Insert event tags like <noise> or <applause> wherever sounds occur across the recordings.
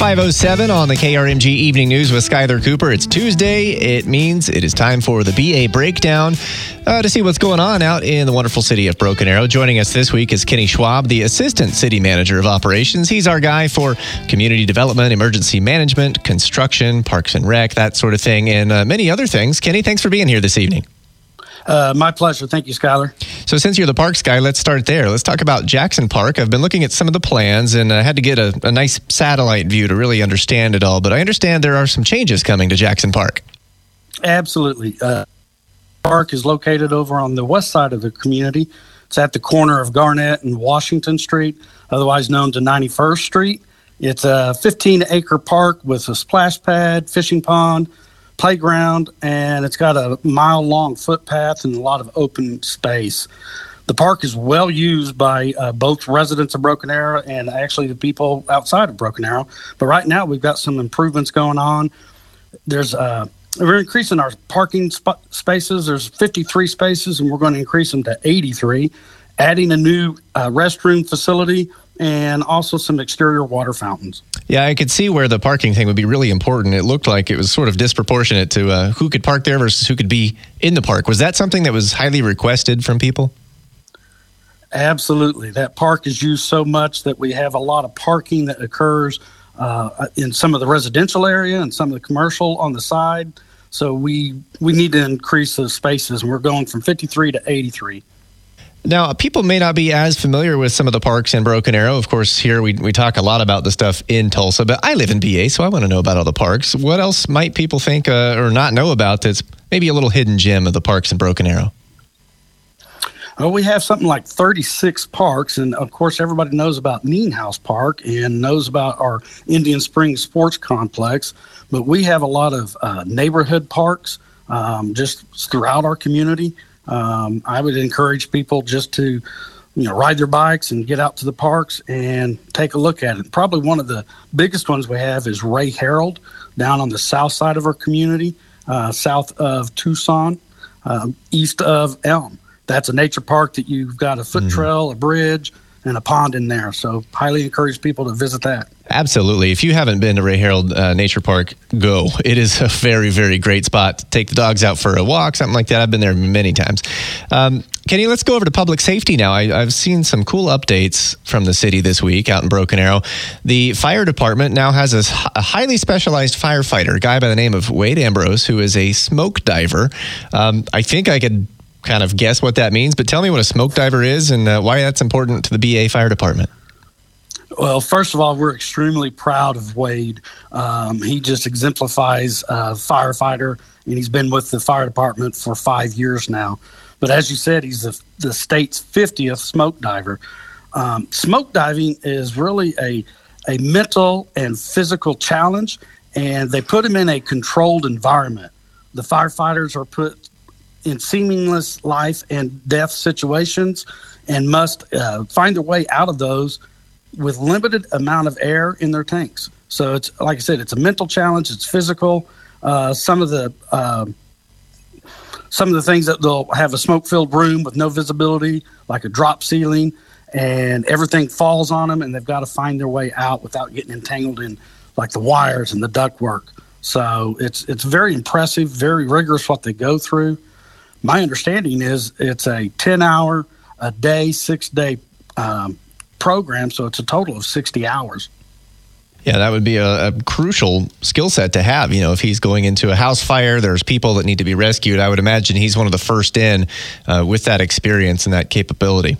507 on the KRMG Evening News with Skyler Cooper. It's Tuesday. It means it is time for the BA Breakdown uh, to see what's going on out in the wonderful city of Broken Arrow. Joining us this week is Kenny Schwab, the Assistant City Manager of Operations. He's our guy for community development, emergency management, construction, parks and rec, that sort of thing, and uh, many other things. Kenny, thanks for being here this evening. Uh, my pleasure. Thank you, Skyler. So, since you're the parks guy, let's start there. Let's talk about Jackson Park. I've been looking at some of the plans and I had to get a, a nice satellite view to really understand it all. But I understand there are some changes coming to Jackson Park. Absolutely. Uh, park is located over on the west side of the community. It's at the corner of Garnett and Washington Street, otherwise known to 91st Street. It's a 15 acre park with a splash pad, fishing pond, playground, and it's got a mile long footpath and a lot of open space. The park is well used by uh, both residents of Broken Arrow and actually the people outside of Broken Arrow. But right now, we've got some improvements going on. There's uh, we're increasing our parking sp- spaces. There's 53 spaces, and we're going to increase them to 83. Adding a new uh, restroom facility and also some exterior water fountains. Yeah, I could see where the parking thing would be really important. It looked like it was sort of disproportionate to uh, who could park there versus who could be in the park. Was that something that was highly requested from people? Absolutely. That park is used so much that we have a lot of parking that occurs uh, in some of the residential area and some of the commercial on the side. So we we need to increase those spaces, and we're going from 53 to 83. Now, people may not be as familiar with some of the parks in Broken Arrow. Of course, here we, we talk a lot about the stuff in Tulsa, but I live in BA, so I want to know about all the parks. What else might people think uh, or not know about that's maybe a little hidden gem of the parks in Broken Arrow? Well, we have something like 36 parks, and of course, everybody knows about Nienhuis Park and knows about our Indian Springs Sports Complex. But we have a lot of uh, neighborhood parks um, just throughout our community. Um, I would encourage people just to, you know, ride their bikes and get out to the parks and take a look at it. Probably one of the biggest ones we have is Ray Harral down on the south side of our community, uh, south of Tucson, um, east of Elm. That's a nature park that you've got a foot trail, a bridge, and a pond in there. So, highly encourage people to visit that. Absolutely. If you haven't been to Ray Harral uh, Nature Park, go. <laughs> It is a very, very great spot to take the dogs out for a walk, something like that. I've been there many times. Um, Kenny, let's go over to public safety now. I, I've seen some cool updates from the city this week out in Broken Arrow. The fire department now has a highly specialized firefighter, a guy by the name of Wade Ambrose, who is a smoke diver. Um, I think I could kind of guess what that means, but tell me what a smoke diver is and uh, why that's important to the BA Fire Department. Well, first of all, we're extremely proud of Wade. Um, he just exemplifies a firefighter, and he's been with the fire department for five years now. But as you said, he's the, the state's 50th smoke diver. Um, smoke diving is really a, a mental and physical challenge, and they put him in a controlled environment. The firefighters are put in seamless life and death situations and must uh, find their way out of those with limited amount of air in their tanks. So it's like I said, it's a mental challenge. It's physical. Uh, some of the uh, some of the things that they'll have a smoke-filled room with no visibility, like a drop ceiling, and everything falls on them, and they've got to find their way out without getting entangled in like the wires and the ductwork. So it's it's very impressive, very rigorous what they go through. My understanding is it's a ten hour a day, six day um, program, so it's a total of sixty hours. Yeah, that would be a, a crucial skill set to have. You know, if he's going into a house fire, there's people that need to be rescued. I would imagine he's one of the first in uh, with that experience and that capability.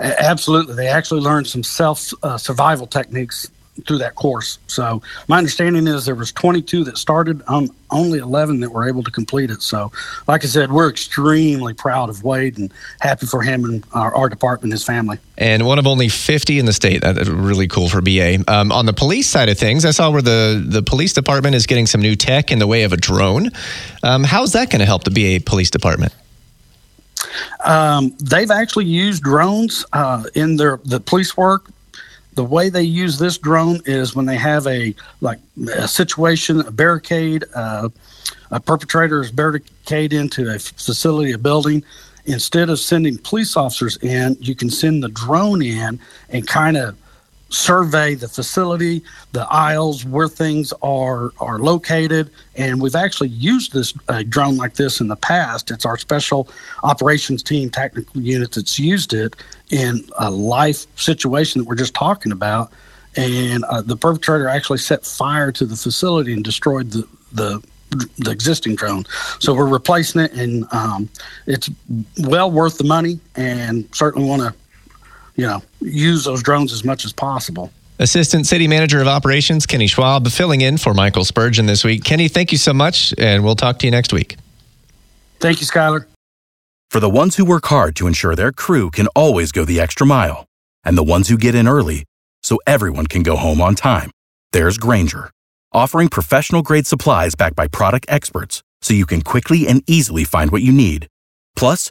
Absolutely, they actually learned some self uh, survival techniques through that course. So my understanding is there was 22 that started, um, only 11 that were able to complete it. So, like I said, we're extremely proud of Wade and happy for him and our, our department, his family. And one of only 50 in the state. That's really cool for BA. Um, on the police side of things, I saw where the the police department is getting some new tech in the way of a drone. Um, how's that going to help the BA police department? Um, they've actually used drones uh, in their the police work the way they use this drone is when they have a like a situation, a barricade, uh, a perpetrator is barricade into a facility, a building. Instead of sending police officers in, you can send the drone in and kind of survey the facility, the aisles where things are are located, and we've actually used this uh, drone like this in the past. It's our special operations team technical unit that's used it in a life situation that we're just talking about, and uh, the perpetrator actually set fire to the facility and destroyed the the the existing drone. So we're replacing it, and um, it's well worth the money, and certainly want to you know, use those drones as much as possible. Assistant City Manager of Operations Kenny Schwab filling in for Michael Spurgeon this week. Kenny, thank you so much, and we'll talk to you next week. Thank you, Skyler. For the ones who work hard to ensure their crew can always go the extra mile, and the ones who get in early so everyone can go home on time, there's Grainger, offering professional grade supplies backed by product experts so you can quickly and easily find what you need. Plus,